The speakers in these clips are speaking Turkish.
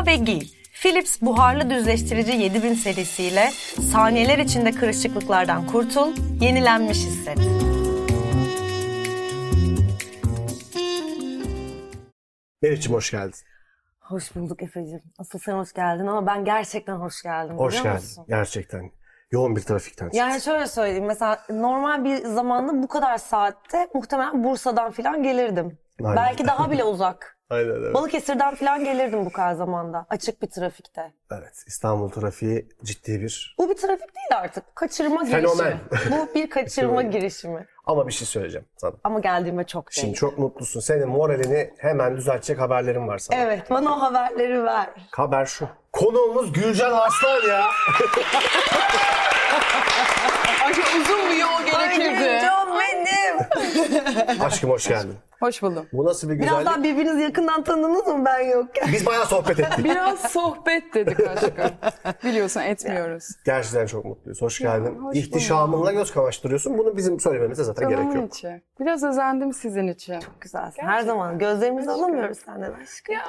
Yıka ve giy. Philips buharlı düzleştirici 7000 serisiyle saniyeler içinde kırışıklıklardan kurtul, yenilenmiş hisset. Meriç'im hoş geldin. Hoş bulduk Efe'cim. Asıl sen hoş geldin ama ben gerçekten hoş geldim Hoş geldin. musun? Gerçekten. Yoğun bir trafikten çıktın. Yani şöyle söyleyeyim mesela normal bir zamanda bu kadar saatte muhtemelen Bursa'dan falan gelirdim. Aynen. Belki daha bile uzak. Aynen evet. Balıkesir'den falan gelirdim bu kadar zamanda. Açık bir trafikte. Evet. İstanbul trafiği ciddi bir... Bu bir trafik değil artık. Kaçırma Fenomen. girişimi. Bu bir kaçırma girişimi. Ama bir şey söyleyeceğim sana. Ama geldiğime çok Şimdi değil. çok mutlusun. Senin moralini hemen düzeltecek haberlerim var sana. Evet bana o haberleri ver. Haber şu. Konuğumuz Gülcan Arslan ya. Ay uzun bir yol gerekirdi. Canım benim. Aşkım hoş geldin. Hoş buldum. Bu nasıl bir güzellik? daha birbirinizi yakından tanıdınız mı ben yokken? Biz bayağı sohbet ettik. Biraz sohbet dedik aşkım. Biliyorsun etmiyoruz. Gerçekten çok mutluyuz. Hoş geldin. hoş İhtişamınla göz kamaştırıyorsun. Bunu bizim söylememize zaten gerek Canımın yok. içi. Biraz özendim sizin için. Güzelsin. Her zaman gözlerimizi alamıyoruz senden aşkım. Ya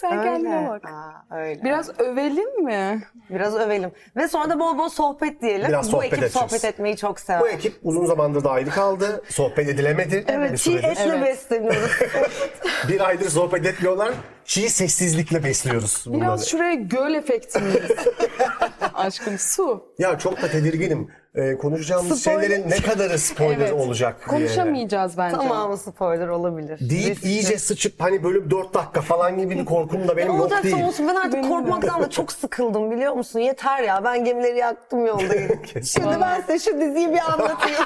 sen kendine bak. Aa, öyle. Biraz övelim mi? Biraz övelim. Ve sonra da bol bol sohbet diyelim. Biraz Bu sohbet ekip edeceğiz. sohbet etmeyi çok sever. Bu ekip uzun zamandır da ayrı kaldı. Sohbet edilemedi. Evet, çiğ etle Evet. Besleniyoruz. Bir aydır sohbet etmiyorlar. Çiğ sessizlikle besliyoruz bunları. Biraz şuraya göl efektimiz. aşkım su. Ya çok da tedirginim. Ee, konuşacağımız Spoiler. şeylerin ne kadarı spoiler Evet. olacak diye. Konuşamayacağız bence. Tamamı spoiler olabilir. Deyip Riskli. iyice sıçıp hani bölüm 4 dakika falan gibi bir korkum da benim yok olacaksa değil. olsun ben artık Benim korkmaktan da çok sıkıldım biliyor musun? Yeter ya ben gemileri yaktım yoldayım. Şimdi ben size şu diziyi bir anlatayım.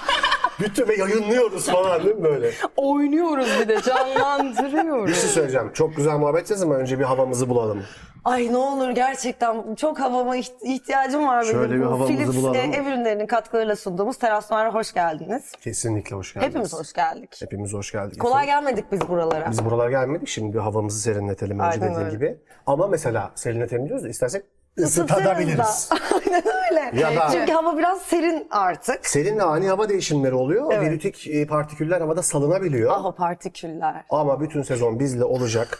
Bütün ve yayınlıyoruz falan değil mi böyle? Oynuyoruz bir de Bir canlandırıyoruz. şey söyleyeceğim. Çok güzel muhabbet edeceğiz ama önce bir havamızı bulalım. Ay ne olur gerçekten çok havama iht- ihtiyacım var benim. Şöyle bir Bu havamızı Philips bulalım. e, ev ürünlerinin katkılarıyla sunduğumuz Terasman'a hoş geldiniz. Kesinlikle hoş geldiniz. Hepimiz hoş geldik. Hepimiz hoş geldik. Kolay gelmedik biz buralara. Biz buralar gelmedik. Şimdi bir havamızı serinletelim önce Aynen dediğim öyle. gibi. Ama mesela serinletelim diyoruz da istersek ısıtabiliriz. Aynen öyle. Ya da- Çünkü hava biraz serin artık. Serin ve ani hava değişimleri oluyor. Evet. Virütik e, partiküller havada salınabiliyor. Ah partiküller. Ama bütün sezon bizle olacak.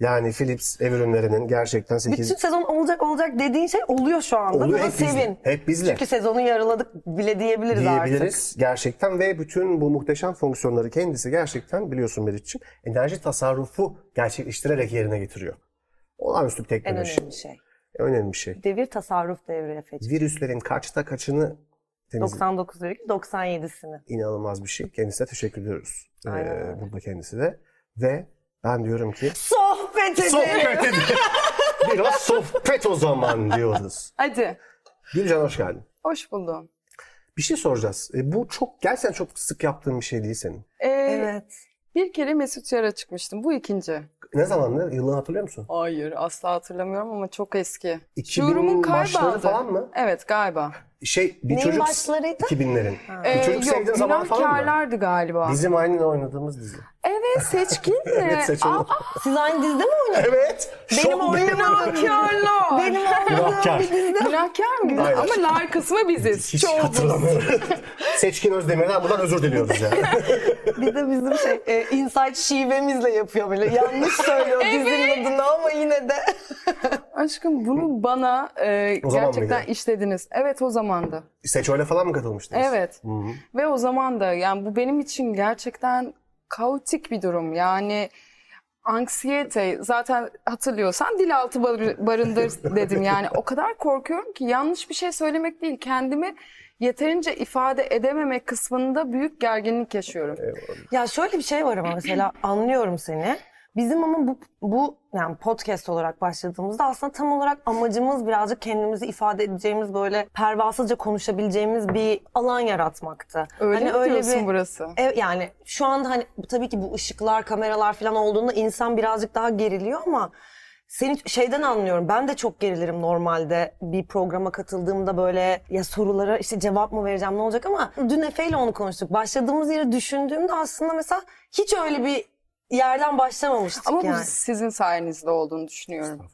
Yani Philips ev ürünlerinin gerçekten 8... Bütün sezon olacak olacak dediğin şey oluyor şu anda. Oluyor, Buna hep bizle. sevin. Hep bizle. Çünkü sezonu yarıladık bile diyebiliriz, artık. diyebiliriz gerçekten ve bütün bu muhteşem fonksiyonları kendisi gerçekten biliyorsun Meriç'ciğim enerji tasarrufu gerçekleştirerek yerine getiriyor. Olağanüstü bir En teknoloji. önemli şey. Önemli bir şey. Devir tasarruf devri Efe'ciğim. Virüslerin kaçta kaçını temizlik 99,97'sini. inanılmaz bir şey. Kendisine teşekkür ediyoruz. Ee, Aynen öyle. burada kendisi de. Ve ben diyorum ki Sohbet edelim. sohbet edelim. Biraz sohbet o zaman diyoruz. Hadi. Gülcan hoş geldin. Hoş buldum. Bir şey soracağız. E, bu çok gerçekten çok sık yaptığın bir şey değil senin. Ee, Evet. Bir kere Mesut Yar'a çıkmıştım. Bu ikinci. Ne zamandı? Yılını hatırlıyor musun? Hayır asla hatırlamıyorum ama çok eski. 2000 Şuurumun başları kayboldu. falan mı? Evet galiba. Şey bir Neyin çocuk başlarıydı? 2000'lerin. Bir Ee, çocuk yok sevdiğin zaman falan mı? galiba. Bizim aynı oynadığımız dizi. Evet seçkin mi? Evet. Aa, Siz aynı dizide mi oynadınız? Evet. Benim Şok oynamadığım Günahkarlar. Benim oynadığım Günahkar. bir dizide. Günahkar mıydı? Hayır. Ama lar kısmı biziz. Hiç Çoğumuz. hatırlamıyorum. Seçkin Özdemir'den buradan özür diliyoruz yani. Bir de bizim şey e, inside şivemizle yapıyor böyle. Yanlış söylüyor dizinin adını ama yine de. Aşkım bunu bana e, zaman gerçekten işlediniz. Evet o zamandı. Seçoyla falan mı katılmıştınız? Evet. Hı hı. Ve o zaman da yani bu benim için gerçekten kaotik bir durum. Yani anksiyete zaten hatırlıyorsan dil altı bar- barındır dedim. Yani o kadar korkuyorum ki yanlış bir şey söylemek değil kendimi yeterince ifade edememek kısmında büyük gerginlik yaşıyorum. Ya şöyle bir şey var ama mesela anlıyorum seni. Bizim ama bu, bu yani podcast olarak başladığımızda aslında tam olarak amacımız birazcık kendimizi ifade edeceğimiz böyle pervasızca konuşabileceğimiz bir alan yaratmaktı. Öyle Hani mi diyorsun burası? E, yani şu anda hani tabii ki bu ışıklar, kameralar falan olduğunda insan birazcık daha geriliyor ama seni şeyden anlıyorum. Ben de çok gerilirim normalde bir programa katıldığımda böyle ya sorulara işte cevap mı vereceğim ne olacak ama dün Efe ile onu konuştuk. Başladığımız yeri düşündüğümde aslında mesela hiç öyle bir yerden başlamamıştık Ama bu yani. sizin sayenizde olduğunu düşünüyorum.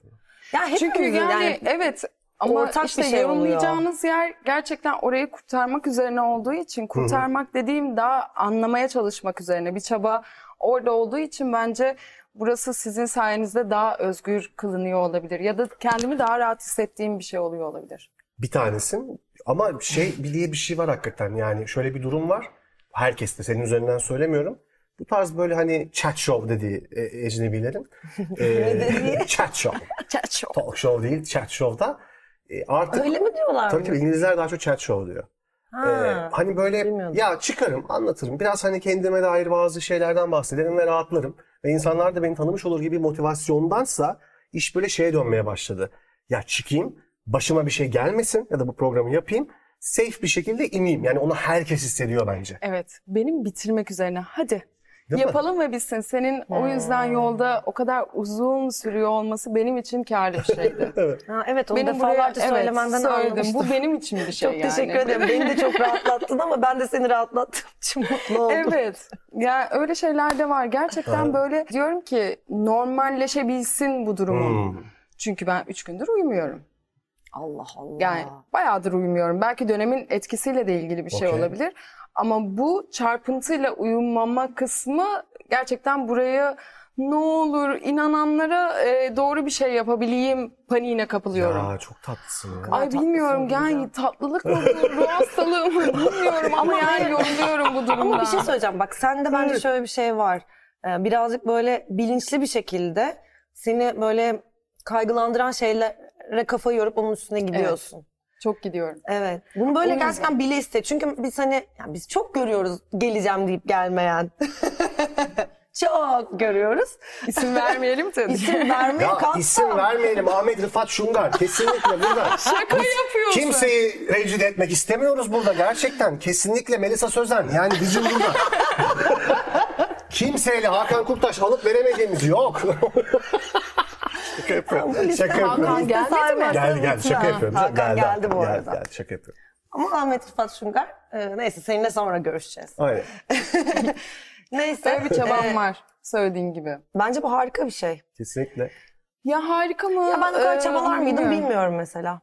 Ya hepimizin Çünkü yani, yani evet ama ortak bir işte şey oluyor. yorumlayacağınız yer gerçekten orayı kurtarmak üzerine olduğu için kurtarmak dediğim daha anlamaya çalışmak üzerine bir çaba orada olduğu için bence burası sizin sayenizde daha özgür kılınıyor olabilir. Ya da kendimi daha rahat hissettiğim bir şey oluyor olabilir. Bir tanesin ama şey bir diye bir şey var hakikaten yani şöyle bir durum var. Herkes de senin üzerinden söylemiyorum. Bu tarz böyle hani chat show dediği e, ecnebilerin. e, chat show. Talk show değil chat show'da. E, artık Öyle mi diyorlar tabii tabii İngilizler daha çok chat show diyor. Ha. Ee, hani böyle bilmiyordum. ya çıkarım, anlatırım. Biraz hani kendime dair bazı şeylerden bahsederim ve rahatlarım. Ve insanlar da beni tanımış olur gibi motivasyondansa iş böyle şeye dönmeye başladı. Ya çıkayım, başıma bir şey gelmesin ya da bu programı yapayım. Safe bir şekilde ineyim. Yani onu herkes hissediyor bence. Evet, benim bitirmek üzerine. Hadi Değil mi? yapalım ve bitsin. Senin o yüzden yolda o kadar uzun sürüyor olması benim için kârlı bir şeydi. Evet. Ha, evet onu benim buraya defalarca evet, söylemenden söyledim. anlamıştım. Bu benim için bir şey çok yani. teşekkür ederim. Beni de çok rahatlattın ama ben de seni rahatlattığım için mutlu oldum. Evet. Ya öyle şeyler de var. Gerçekten böyle diyorum ki normalleşebilsin bu durumum. Hmm. Çünkü ben üç gündür uyumuyorum. Allah Allah. Yani bayağıdır uyumuyorum. Belki dönemin etkisiyle de ilgili bir şey Okey. olabilir. Ama bu çarpıntıyla uyumama kısmı gerçekten buraya ne olur inananlara e, doğru bir şey yapabileyim paniğine kapılıyorum. Ya çok tatlısın ya. Ay tatlısın bilmiyorum yani tatlılık mı bu, ruh hastalığı mı bilmiyorum ama yani yoruluyorum bu durumda. Ama bir şey söyleyeceğim. Bak sende bence şöyle bir şey var. Ee, birazcık böyle bilinçli bir şekilde seni böyle kaygılandıran şeylere kafa yorup onun üstüne gidiyorsun. Çok gidiyorum. Evet. Bunu böyle O yüzden. gerçekten bile iste. Çünkü biz hani yani biz çok görüyoruz geleceğim deyip gelmeyen. çok görüyoruz. İsim vermeyelim tabii. İsim vermeye Ya kalksam. isim vermeyelim Ahmet Rıfat Şungar. Kesinlikle burada. Şaka yapıyorsun. Kimseyi rencide etmek istemiyoruz burada gerçekten. Kesinlikle Melisa Sözen. Yani bizim burada. Kimseyle Hakan Kurtaş alıp veremediğimiz yok. Şaka yapıyorum. Şaka Hakan yapıyorum. gelmedi mi? Geldi geldi şaka yapıyorum. Hakan geldi bu Geldi, arada. geldi, şaka yapıyorum. Ama Ahmet Rıfat Şungar. e, neyse seninle sonra görüşeceğiz. Aynen. Neyse. Öyle bir çabam e, var söylediğin gibi. Bence bu harika bir şey. Kesinlikle. Ya harika mı? Ya ben o kadar Ee, çabalar mıydım bilmiyorum mesela.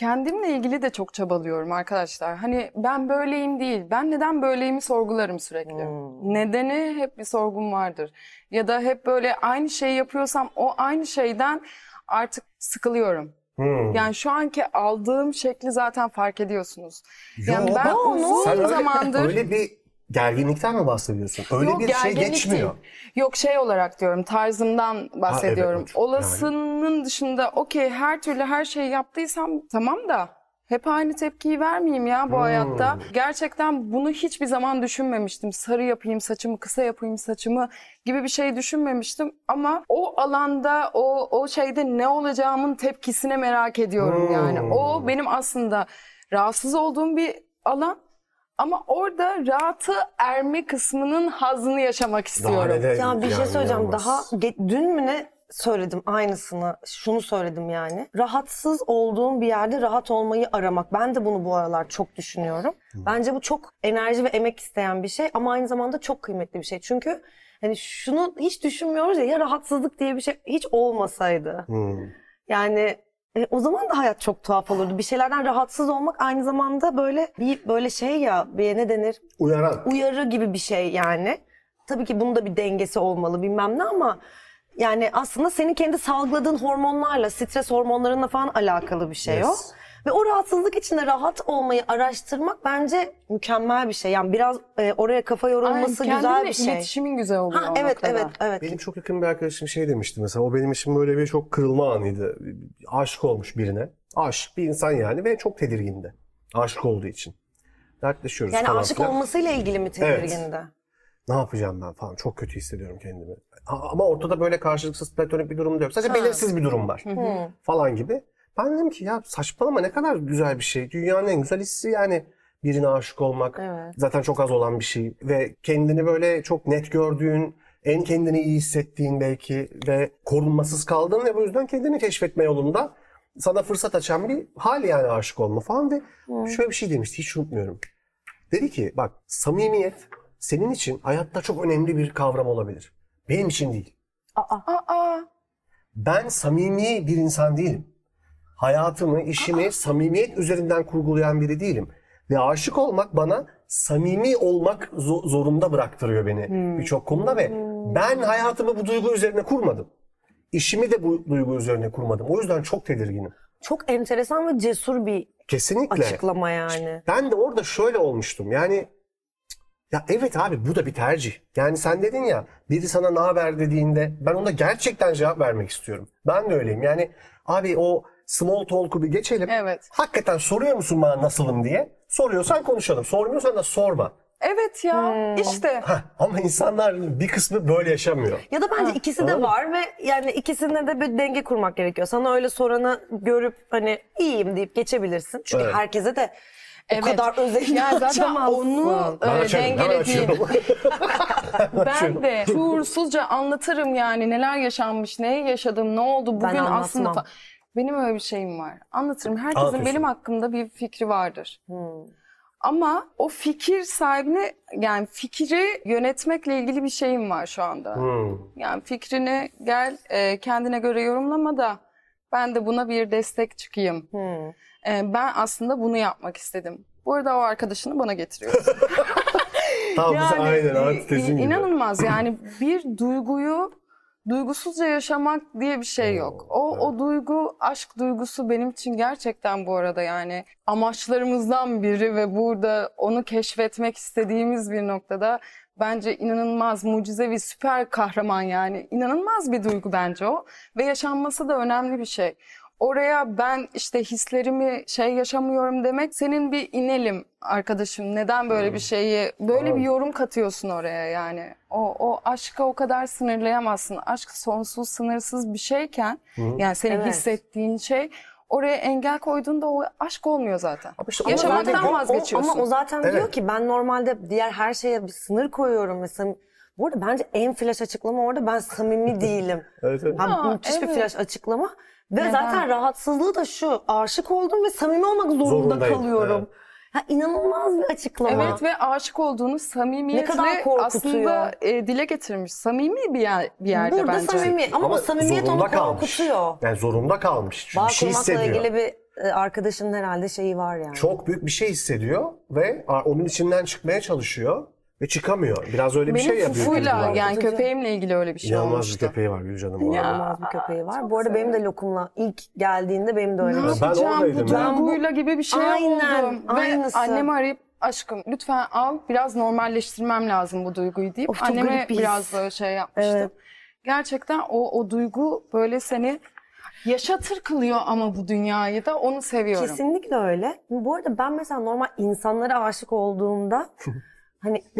Kendimle ilgili de çok çabalıyorum arkadaşlar. Hani ben böyleyim değil. Ben neden böyleyimi sorgularım sürekli. Hmm. Nedeni hep bir sorgum vardır. Ya da hep böyle aynı şeyi yapıyorsam o aynı şeyden artık sıkılıyorum. Hmm. Yani şu anki aldığım şekli zaten fark ediyorsunuz. Yo, Yani ben uzun zamandır öyle bir gerginlikten mi bahsediyorsun? Öyle Yok, bir şey geçmiyor. değil. Yok şey olarak diyorum tarzımdan bahsediyorum. evet, Olasının dışında okey her türlü her şeyi yaptıysam tamam da hep aynı tepkiyi vermeyeyim ya bu Hmm. hayatta. Gerçekten bunu hiçbir zaman düşünmemiştim. Sarı yapayım saçımı, kısa yapayım saçımı gibi bir şey düşünmemiştim. Ama o alanda, o, o şeyde ne olacağımın tepkisine merak ediyorum Hmm. yani. O benim aslında rahatsız olduğum bir alan. Ama orada rahatı erme kısmının hazını yaşamak istiyorum. Daha Ya bir şey söyleyeceğim. Daha dün mü ne söyledim aynısını. Şunu söyledim yani. Rahatsız olduğum bir yerde rahat olmayı aramak. Ben de bunu bu aralar çok düşünüyorum. Bence bu çok enerji ve emek isteyen bir şey ama aynı zamanda çok kıymetli bir şey. Çünkü hani şunu hiç düşünmüyoruz ya ya rahatsızlık diye bir şey hiç olmasaydı. Hmm. Yani e, o zaman da hayat çok tuhaf olurdu. Bir şeylerden rahatsız olmak aynı zamanda böyle bir böyle şey ya bir ne denir? Uyaran. uyarı gibi bir şey yani. Tabii ki bunun da bir dengesi olmalı bilmem ne ama yani aslında senin kendi salgıladığın hormonlarla, stres hormonlarınla falan alakalı bir şey Yes. o. Ve o rahatsızlık içinde rahat olmayı araştırmak bence mükemmel bir şey. Yani biraz e, oraya kafa yorulması Aynen, güzel bir şey. iletişimin güzel oluyor. Ha, o evet noktada. evet evet. Benim çok yakın bir arkadaşım şey demişti mesela. O benim için böyle bir çok kırılma anıydı. Aşık olmuş birine. Aşık bir insan yani ve çok tedirgindi. Aşık olduğu için. Dertleşiyoruz Yani falan aşık filan. olmasıyla ilgili mi tedirgindi? Ne yapacağım ben falan. Çok kötü hissediyorum kendimi. Ama ortada böyle karşılıksız platonik bir durum da yok. Sadece Ha. belirsiz bir durum var. Hı. Falan gibi. Ben dedim ki ya saçmalama ne kadar güzel bir şey. Dünyanın en güzel hissi yani birine aşık olmak. Evet. Zaten çok az olan bir şey. Ve kendini böyle çok net gördüğün, en kendini iyi hissettiğin belki ve korunmasız kaldığın ve bu yüzden kendini keşfetme yolunda sana fırsat açan bir hal yani aşık olma falan ve şöyle bir şey demişti hiç unutmuyorum. Dedi ki bak samimiyet senin için hayatta çok önemli bir kavram olabilir. Benim için değil. Aa, Ben samimi bir insan değilim. Hayatımı, işimi samimiyet üzerinden kurgulayan biri değilim. Ve aşık olmak bana samimi olmak zo- zorunda bıraktırıyor beni Hmm. birçok konuda ve ben hayatımı bu duygu üzerine kurmadım. İşimi de bu duygu üzerine kurmadım. O yüzden çok tedirginim. Çok enteresan ve cesur bir Kesinlikle. açıklama yani. Ben de orada şöyle olmuştum. Yani ya evet abi bu da bir tercih. Yani sen dedin ya biri sana ne haber dediğinde ben ona gerçekten cevap vermek istiyorum. Ben de öyleyim. Yani abi o small talk'u bir geçelim. Evet. Hakikaten soruyor musun bana nasılım diye? Soruyorsan konuşalım. Sormuyorsan da sorma. Evet ya Hmm. işte. Heh, ama insanlar bir kısmı böyle yaşamıyor. Ya da bence ikisi de var ve yani ikisinde de bir denge kurmak gerekiyor. Sana öyle soranı görüp hani iyiyim deyip geçebilirsin. Çünkü Evet. herkese de o Evet. kadar özelini Yani zaten açamazsın. onu e, ben dengelediğim. açıyorum. Ben de şuursuzca anlatırım yani neler yaşanmış, neyi yaşadım, ne oldu bugün aslında. Benim öyle bir şeyim var. Anlatırım. Herkesin Anlatıyorsun. benim hakkımda bir fikri vardır. Hmm. Ama o fikir sahibine yani fikri yönetmekle ilgili bir şeyim var şu anda. Hmm. Yani fikrini gel e, kendine göre yorumlama da ben de buna bir destek çıkayım. Hmm. E, ben aslında bunu yapmak istedim. Bu arada o arkadaşını bana getiriyorsun. Tam bize aynen antitezin gibi. inanılmaz yani bir duyguyu duygusuzca yaşamak diye bir şey yok. O o duygu aşk duygusu benim için gerçekten bu arada yani amaçlarımızdan biri ve burada onu keşfetmek istediğimiz bir noktada bence inanılmaz mucizevi süper kahraman yani inanılmaz bir duygu bence o ve yaşanması da önemli bir şey. Oraya ben işte hislerimi şey yaşamıyorum demek senin bir inelim arkadaşım neden böyle bir şeyi böyle bir yorum katıyorsun oraya yani. O o aşka o kadar sınırlayamazsın. Aşk sonsuz sınırsız bir şeyken yani senin Evet. hissettiğin şey oraya engel koyduğunda o aşk olmuyor zaten. Ama işte Yaşamaktan zaten- o- o- vazgeçiyorsun. Ama o zaten Evet. diyor ki ben normalde diğer her şeye bir sınır koyuyorum mesela. Bu arada bence en flash açıklama orada ben samimi değilim. Evet, evet. Ha, Ha, müthiş bir evet. flash açıklama. Ve Neden? zaten rahatsızlığı da şu. Aşık oldum ve samimi olmak zorunda Zorundayım, kalıyorum. Ha, inanılmaz bir açıklama. Evet ve aşık olduğunu samimiyetle kadar korkutuyor. aslında e, dile getirmiş. Samimi bir, yer, bir yerde Burada bence. samimi ama, o samimiyet onu zorunda kalmış. korkutuyor. Yani zorunda kalmış. Çünkü Bağ bir şey hissediyor. ilgili bir e, arkadaşının herhalde şeyi var yani. Çok büyük bir şey hissediyor ve onun içinden çıkmaya çalışıyor ve çıkamıyor. Biraz öyle bir Benim şey yapıyor. Fufuyla Gülcan. yani köpeğimle ilgili öyle bir şey İnanılmaz bir olmuştu. köpeği var Gülcan'ın bu arada. İnanılmaz bir köpeği var. çok Bu arada benim de lokumla ilk geldiğinde benim de öyle bir şey. Ben yapacağım oradaydım bu ya. duyguyla gibi bir şey Aynen, oldu. aynısı. Ve annemi arayıp aşkım lütfen al biraz normalleştirmem lazım bu duyguyu deyip Of, anneme bir biraz böyle şey yapmıştım. Evet. Gerçekten o, o duygu böyle seni yaşatır kılıyor ama bu dünyayı da onu seviyorum. Kesinlikle öyle. Bu arada ben mesela normal insanlara aşık olduğumda hani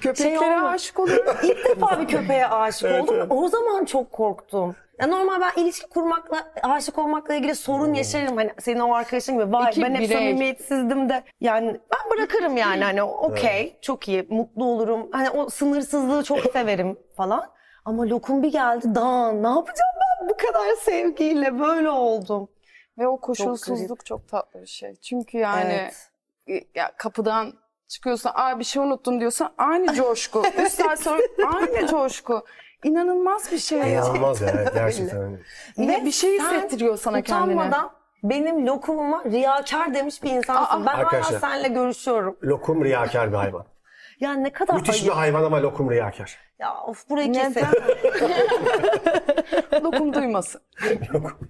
Köpeklere Şey aşık oluyorum. ilk defa bir köpeğe aşık Evet, oldum. evet. O zaman çok korktum. Ya normal ben ilişki kurmakla, aşık olmakla ilgili sorun yaşarım. Hani senin o arkadaşın gibi. Vay İki ben hep birey. samimiyetsizdim de. Yani ben bırakırım yani hani okey çok iyi mutlu olurum. Hani o sınırsızlığı çok severim falan. Ama lokum bir geldi daha ne yapacağım ben bu kadar sevgiyle böyle oldum. Ve o koşulsuzluk çok, tatlı bir şey. Çünkü yani Evet. ya kapıdan çıkıyorsun, aa bir şey unuttum diyorsan aynı coşku. Üç saat sonra aynı coşku. İnanılmaz bir şey ya. İnanılmaz ya evet, gerçekten öyle. Ve bir şey hissettiriyor sana kendine. Utanmadan benim lokumuma riyakar demiş bir insansın. Aa, ben arkadaşlar. hala seninle görüşüyorum. Lokum riyakar bir hayvan. Ya ne kadar Müthiş bir ayıp. hayvan ama lokum riyakar. Ya of burayı Neden? keselim. Lokum duymasın. Lokum.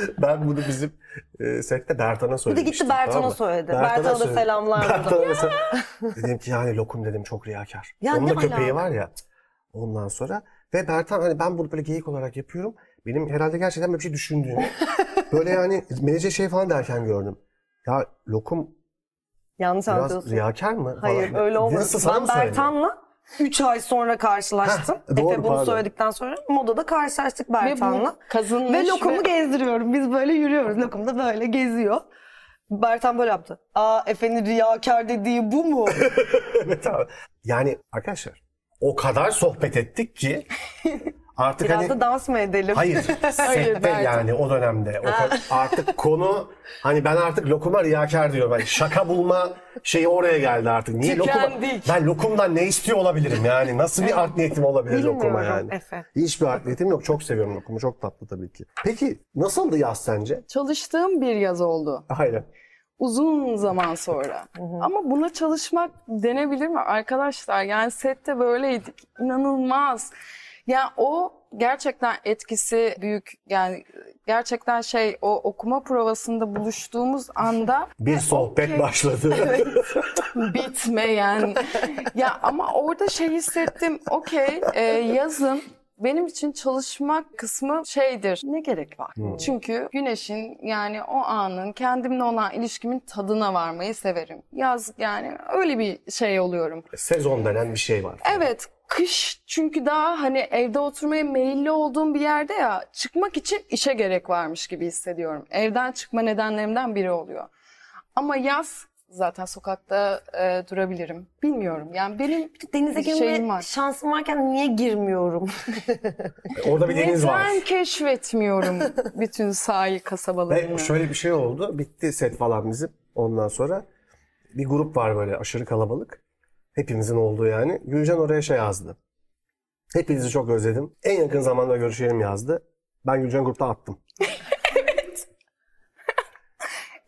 ben bunu bizim e, sette Bertan'a Bir de gitti Bertan'a tamam mı? söyledi. Bertan'a Bertan'a da selamlar. Bertan'a da dedim ki yani lokum dedim çok riyakar. Ya Onun da köpeği var ya. Ondan sonra ve Bertan hani ben bunu böyle geyik olarak yapıyorum. Benim herhalde gerçekten böyle bir şey düşündüğüm. böyle yani menajer şey falan derken gördüm. Ya lokum Yanlış biraz anlatıyorsun. riyakar mı? Hayır falan. öyle olmadı. Nasıl Ben? Bertan'la 3 ay sonra karşılaştım. Heh, doğru, Efe bunu pardon. söyledikten sonra modada karşılaştık Ve Bertan'la. bu kazınmış Ve lokumu ve- gezdiriyorum. Biz böyle yürüyoruz. Lokum da böyle geziyor. Bertan böyle yaptı. Aa Efe'nin riyakar dediği bu mu? evet abi. Yani arkadaşlar o kadar sohbet ettik ki artık Biraz hani da dans mı edelim? Hayır, sette yani o dönemde. O artık konu hani ben artık lokuma riyakar diyorum. Hani şaka bulma şeyi oraya geldi artık. Niye lokuma? Ben lokumdan ne istiyor olabilirim yani? Nasıl bir art niyetim olabilir lokuma Bilmiyorum yani? Efe. Hiçbir art niyetim yok. Çok seviyorum lokumu. Çok tatlı tabii ki. Peki nasıldı yaz sence? Çalıştığım bir yaz oldu. Hayır. uzun zaman sonra. Ama buna çalışmak denebilir mi arkadaşlar? Yani sette böyleydik. İnanılmaz. Ya o gerçekten etkisi büyük. Yani gerçekten şey o okuma provasında buluştuğumuz anda Bir sohbet okey. başladı. bitmeyen. ya ama orada şey hissettim. Okey e, yazın benim için çalışmak kısmı şeydir. Ne gerek var? Çünkü güneşin yani o anın kendimle olan ilişkimin tadına varmayı severim. Yaz yani öyle bir şey oluyorum. Sezon denen bir şey var. Evet kış çünkü daha hani evde oturmaya meyilli olduğum bir yerde ya çıkmak için işe gerek varmış gibi hissediyorum. Evden çıkma nedenlerimden biri oluyor. Ama yaz zaten sokakta e, durabilirim. Bilmiyorum yani benim Denize girme var. şansım varken niye girmiyorum? Orada bir deniz var. Neden keşfetmiyorum bütün sahil kasabalarını? Ve şöyle bir şey oldu. Bitti set falan bizim. Ondan sonra bir grup var böyle aşırı kalabalık. Hepimizin olduğu yani. Gülcan oraya şey yazdı. Hepinizi çok özledim. En yakın zamanda görüşelim yazdı. Ben Gülcan grupta attım.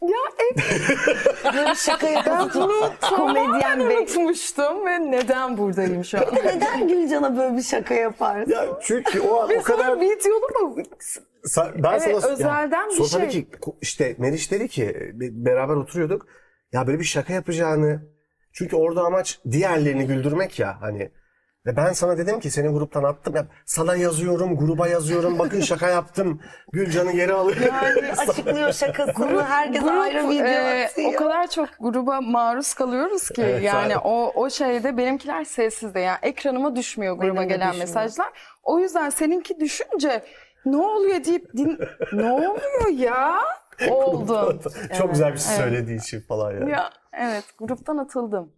Ya evet Böyle bir şaka ben bunu Komedyen unutmuştum ve neden buradayım şu an? Neden Gülcan'a böyle bir şaka yaparsın? Ya çünkü o an o kadar... sonra videolu mu? Sa- ben Evet, sana özelden bir sonra şey. ki işte Meriç dedi ki be- beraber oturuyorduk. Ya böyle bir şaka yapacağını çünkü orada amaç diğerlerini güldürmek ya hani ve ben sana dedim ki seni gruptan attım. Ya, sana yazıyorum, gruba yazıyorum. Bakın şaka yaptım. Gülcan'ı geri alıyor. Yani açıklıyor şakasını. Herkes Grup, ayrı video e, atıyor. o kadar çok gruba maruz kalıyoruz ki Evet, yani o o şeyde benimkiler sessizde yani ekranıma düşmüyor gruba Benim gelen düşmüyor. mesajlar. O yüzden seninki düşünce ne oluyor deyip din, ne oluyor ya? Oldu. Çok güzel bir şey söylediği için falan ya. ya evet gruptan atıldım.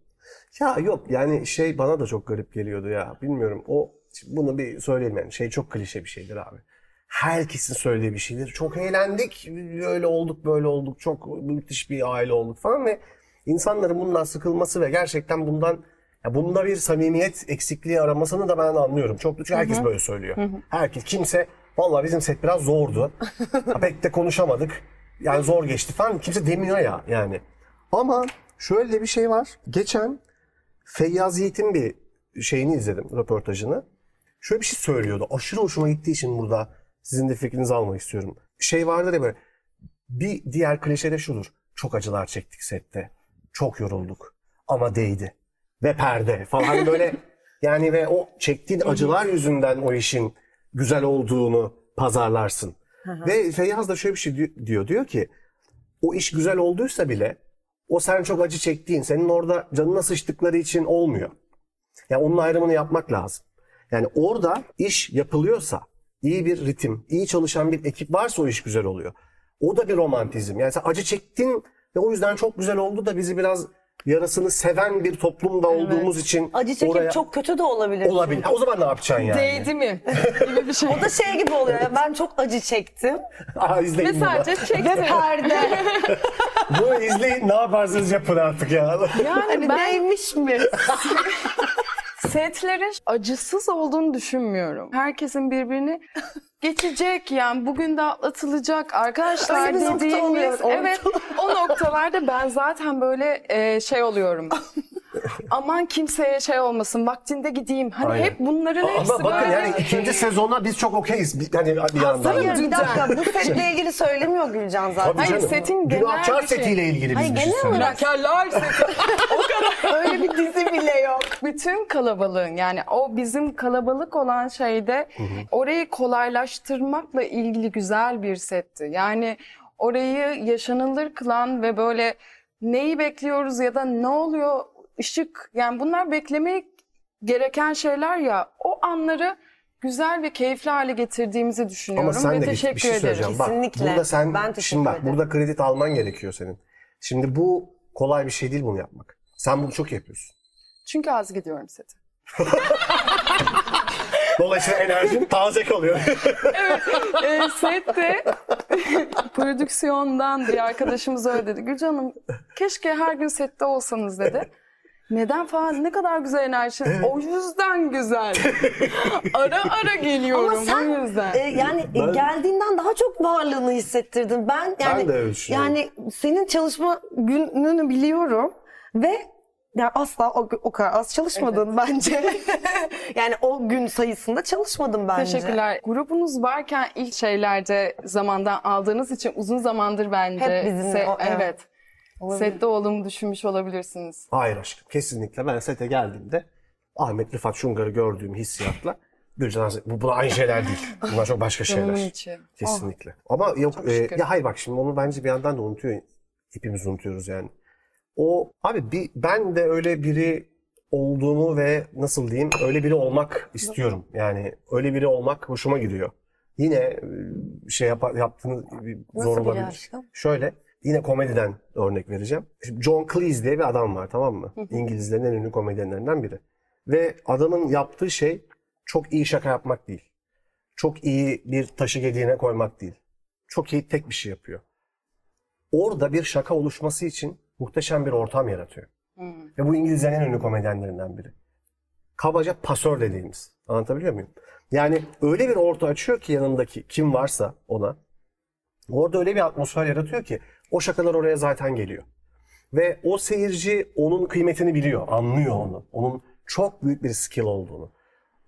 Ya yok yani şey bana da çok garip geliyordu ya. Bilmiyorum o bunu bir söyleyelim yani şey çok klişe bir şeydir abi. Herkesin söylediği bir şeydir. Çok eğlendik, öyle olduk, böyle olduk, çok müthiş bir aile olduk falan ve insanların bundan sıkılması ve gerçekten bundan ya bunda bir samimiyet eksikliği aramasını da ben anlıyorum. Çok çünkü herkes böyle söylüyor. Herkes kimse vallahi bizim set biraz zordu. Pek de konuşamadık. Yani zor geçti falan kimse demiyor ya yani. Ama şöyle bir şey var. Geçen Feyyaz Yiğit'in bir şeyini izledim, röportajını. Şöyle bir şey söylüyordu. Aşırı hoşuma gittiği için burada sizin de fikrinizi almak istiyorum. Şey vardır ya böyle, bir diğer klişe de şudur. Çok acılar çektik sette. Çok yorulduk. Ama değdi. Ve perde falan Hani böyle yani ve o çektiğin acılar yüzünden o işin güzel olduğunu pazarlarsın. Ve Feyyaz da şöyle bir şey di- diyor. Diyor ki o iş güzel olduysa bile o sen çok acı çektiğin, senin orada canına sıçtıkları için olmuyor. Yani onun ayrımını yapmak lazım. Yani orada iş yapılıyorsa, iyi bir ritim, iyi çalışan bir ekip varsa o iş güzel oluyor. O da bir romantizm. Yani sen acı çektin ve o yüzden çok güzel oldu da bizi biraz yarasını seven bir toplumda olduğumuz için Acı çekip oraya çok kötü de olabilir. olabilir. Ha, O zaman ne yapacaksın yani? Değdi mi? gibi bir şey. O da şey gibi oluyor. ya, ben çok acı çektim. Aa, izleyin Ve sadece çekti. Perde. Bunu izleyin ne yaparsınız yapın artık ya. Yani hani ben neymiş mi? setlerin acısız olduğunu düşünmüyorum. Herkesin birbirini geçecek yani. Bugün de atlatılacak. Arkadaşlar Öyle dediğimiz evet o noktalarda ben zaten böyle e, şey oluyorum. Aman kimseye şey olmasın vaktinde gideyim. Hani Aynen. hep bunların hepsi Ama bakın böyle. yani ikinci sezona biz çok okeyiz. Bir- Hani bir yandan. Hayır bir dakika bu setle ilgili söylemiyor Gülcan zaten. Tabii Hayır, setin genel Günahkar bir şey. setiyle ilgili biz Hayır, bir şey genel söylüyoruz. olarak- Günahkarlar seti. Öyle bir dizi bile yok. bütün kalabalığın yani o bizim kalabalık olan şeyde orayı kolaylaştırmakla ilgili güzel bir setti. Yani orayı yaşanılır kılan ve böyle neyi bekliyoruz ya da ne oluyor ışık yani bunlar beklemek gereken şeyler ya o anları güzel ve keyifli hale getirdiğimizi düşünüyorum Ama sen ve de teşekkür bir şey ederim. söyleyeceğim. Bak, Kesinlikle. burada sen Ben teşekkür şimdi bak ederim. burada kredi alman gerekiyor senin. Şimdi bu kolay bir şey değil bunu yapmak. Sen bunu çok yapıyorsun. Çünkü az gidiyorum sete. Dolayısıyla enerjin taze kalıyor. e, sette prodüksiyondan bir arkadaşımız öyle dedi. Gülcan Hanım keşke her gün sette olsanız dedi. Neden falan ne kadar güzel enerji. O yüzden güzel. ara ara geliyorum Ama sen o yüzden. e, yani e, Ben- geldiğinden daha çok varlığını hissettirdin. Ben yani de öyle yani senin çalışma gününü biliyorum ve yani asla o, o kadar az çalışmadın bence. yani o gün sayısında çalışmadım bence. Teşekkürler. Grubunuz varken ilk şeylerde zamandan aldığınız için uzun zamandır bence. Hep bizimle, o- evet. evet. Sette olduğumu düşünmüş olabilirsiniz. Hayır aşkım kesinlikle. Ben sete geldiğimde Ahmet Rıfat Şungar'ı gördüğüm hissiyatla Gülcan Hanım, bu bunlar aynı şeyler değil. Bunlar çok başka şeyler. içi. Kesinlikle. Ama yok Çok e, şükür. ya hayır bak şimdi onu bence bir yandan da unutuyor. Hepimiz unutuyoruz yani. O abi bir, ben de öyle biri olduğumu ve nasıl diyeyim öyle biri olmak istiyorum. Yani öyle biri olmak hoşuma gidiyor. Yine e, şey yap, yaptığınız bir Nasıl zor biri olabilir. aşkım? Şöyle yine komediden örnek vereceğim. Şimdi John Cleese diye bir adam var tamam mı? İngilizlerin en ünlü komedyenlerinden biri. Ve adamın yaptığı şey çok iyi şaka yapmak değil. Çok iyi bir taşı gediğine koymak değil. Çok iyi tek bir şey yapıyor. Orada bir şaka oluşması için muhteşem bir ortam yaratıyor. Hmm. Ve bu İngilizlerin en ünlü komedyenlerinden biri. Kabaca pasör dediğimiz. Anlatabiliyor muyum? Yani öyle bir orta açıyor ki yanındaki kim varsa ona. Orada öyle bir atmosfer yaratıyor ki o şakalar oraya zaten geliyor. Ve o seyirci onun kıymetini biliyor, anlıyor onu. Onun çok büyük bir skill olduğunu.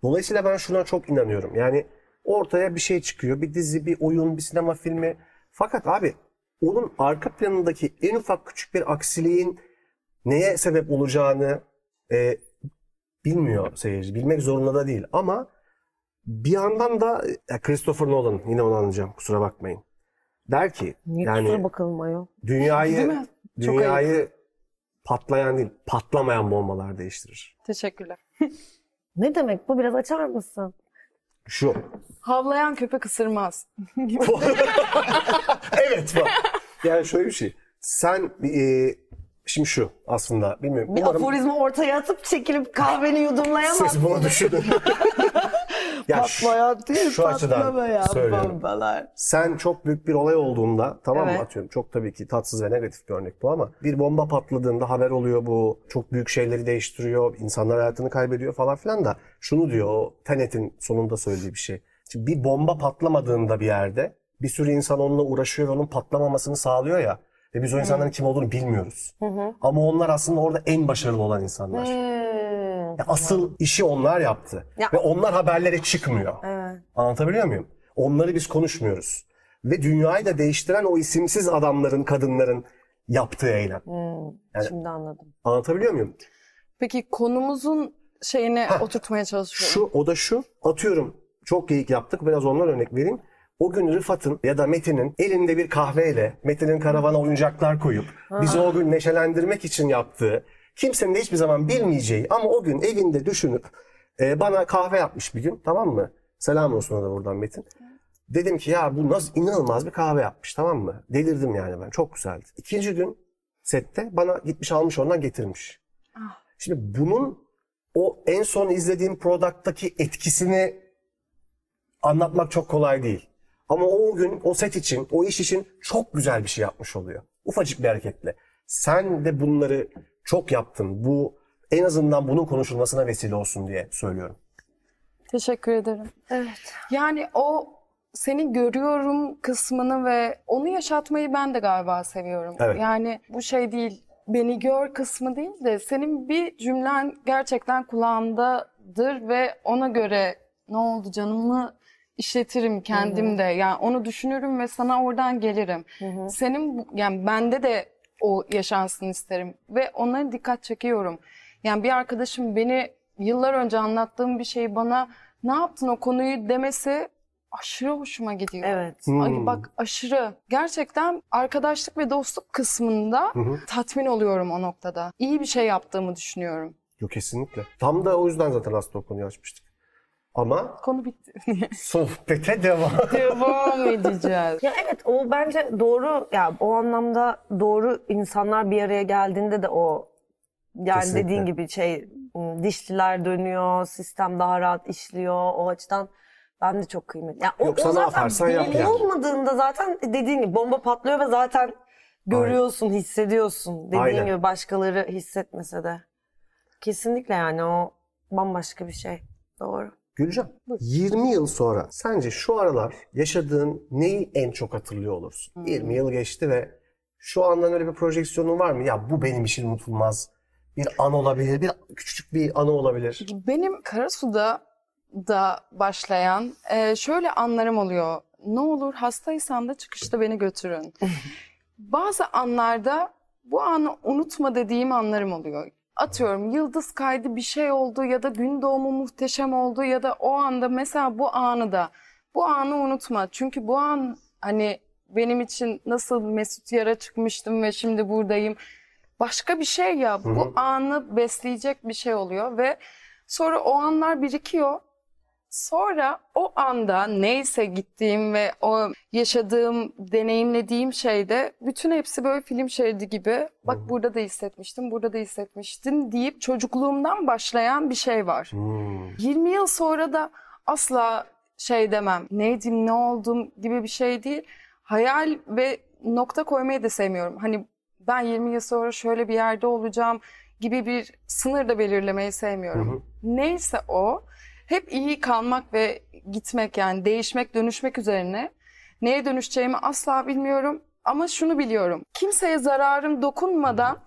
Dolayısıyla ben şuna çok inanıyorum. Yani ortaya bir şey çıkıyor. Bir dizi, bir oyun, bir sinema filmi. Fakat abi onun arka planındaki en ufak küçük bir aksiliğin neye sebep olacağını e, bilmiyor seyirci. Bilmek zorunda da değil. Ama bir yandan da Christopher Nolan yine onu anlayacağım kusura bakmayın. Der ki Niye yani bakalım ayol. dünyayı Değil mi? Çok dünyayı patlayan değil patlamayan bombalar değiştirir. Teşekkürler. Ne demek bu biraz açar mısın? Şu. Havlayan köpek ısırmaz. evet bak. Yani şöyle bir şey. Sen e, şimdi şu aslında bilmiyorum. Bir Umarım aforizma ortaya atıp çekilip kahveni yudumlayamazsın. siz bunu düşünün. ya Patlayan değil şu patlamayan söylüyorum. bombalar. sen çok büyük bir olay olduğunda tamam mı Evet. atıyorum çok tabii ki tatsız ve negatif bir örnek bu ama bir bomba patladığında haber oluyor bu çok büyük şeyleri değiştiriyor insanlar hayatını kaybediyor falan filan da şunu diyor o Tenet'in sonunda söylediği bir şey. Şimdi bir bomba patlamadığında bir yerde bir sürü insan onunla uğraşıyor ve onun patlamamasını sağlıyor ya ve biz o insanların kim olduğunu bilmiyoruz. Ama onlar aslında orada en başarılı olan insanlar. Hmm. Ya asıl işi onlar yaptı. Ya- Ve onlar haberlere çıkmıyor. Evet. Anlatabiliyor muyum? Onları biz konuşmuyoruz. Ve dünyayı da değiştiren o isimsiz adamların, kadınların yaptığı eylem. Hmm. Yani- Şimdi anladım. Anlatabiliyor muyum? Peki konumuzun şeyine Heh. oturtmaya çalışıyorum. Şu, o da şu. Atıyorum, çok geyik yaptık. Biraz ondan örnek vereyim. O gün Rıfat'ın ya da Metin'in elinde bir kahveyle Metin'in karavana oyuncaklar koyup bizi o gün neşelendirmek için yaptığı, kimsenin de hiçbir zaman bilmeyeceği ama o gün evinde düşünüp e, bana kahve yapmış bir gün tamam mı? Selam olsun ona da buradan Metin. Dedim ki ya bu nasıl inanılmaz bir kahve yapmış tamam mı? Delirdim yani ben çok güzeldi. İkinci gün sette bana gitmiş almış ondan getirmiş. Ah. Şimdi bunun o en son izlediğim product'taki etkisini anlatmak çok kolay değil. Ama o gün o set için, o iş için çok güzel bir şey yapmış oluyor. Ufacık bir hareketle. Sen de bunları çok yaptın. Bu en azından bunun konuşulmasına vesile olsun diye söylüyorum. Teşekkür ederim. Evet. Yani o seni görüyorum kısmını ve onu yaşatmayı ben de galiba seviyorum. Evet. Yani bu şey değil, beni gör kısmı değil de senin bir cümlen gerçekten kulağımdadır ve ona göre ne oldu canımı işletirim kendim de. Yani onu düşünürüm ve sana oradan gelirim. Senin bu- yani bende de o yaşansın isterim ve onlara dikkat çekiyorum. Yani bir arkadaşım beni yıllar önce anlattığım bir şeyi bana ne yaptın o konuyu demesi aşırı hoşuma gidiyor. Evet. Hmm. Ay bak aşırı. Gerçekten arkadaşlık ve dostluk kısmında hı. tatmin oluyorum o noktada. İyi bir şey yaptığımı düşünüyorum. Yok kesinlikle. Tam da o yüzden zaten aslında o konuyu açmıştık. Ama Konu bitti. sohbete devam. Devam edeceğiz. Ya evet o bence doğru ya o anlamda doğru insanlar bir araya geldiğinde de o yani Kesinlikle. dediğin gibi şey ım, dişliler dönüyor, sistem daha rahat işliyor. O açıdan ben de çok kıymetli. Ya o, Yoksa o zaten yap yani. olmadığında zaten dediğin gibi bomba patlıyor ve zaten görüyorsun, hissediyorsun. Dediğin Aynen. gibi başkaları hissetmese de. Kesinlikle yani o bambaşka bir şey. Doğru. Gülcan, 20 yıl sonra sence şu aralar yaşadığın neyi en çok hatırlıyor olursun? 20 yıl geçti ve şu andan öyle bir projeksiyonun var mı? Ya bu benim için unutulmaz bir an olabilir, bir küçücük bir anı olabilir. Benim Karasu'da da başlayan e, şöyle anlarım oluyor. Ne olur hastaysam da çıkışta beni götürün. Bazı anlarda bu anı unutma dediğim anlarım oluyor. Atıyorum yıldız kaydı bir şey oldu ya da gün doğumu muhteşem oldu ya da o anda mesela bu anı da bu anı unutma. Çünkü bu an hani benim için nasıl Mesut Yar'a çıkmıştım ve şimdi buradayım. Başka bir şey ya bu hı. anı besleyecek bir şey oluyor ve sonra o anlar birikiyor. Sonra o anda neyse gittiğim ve o yaşadığım, deneyimlediğim şeyde bütün hepsi böyle film şeridi gibi. Bak burada da hissetmiştim, burada da hissetmiştim deyip çocukluğumdan başlayan bir şey var. Hmm. 20 yıl sonra da asla şey demem, neydim, ne oldum gibi bir şey değil. Hayal ve nokta koymayı da sevmiyorum. Hani ben 20 yıl sonra şöyle bir yerde olacağım gibi bir sınır da belirlemeyi sevmiyorum. Hı hı. Neyse o, hep iyi kalmak ve gitmek yani değişmek, dönüşmek üzerine. Neye dönüşeceğimi asla bilmiyorum ama şunu biliyorum. Kimseye zararım dokunmadan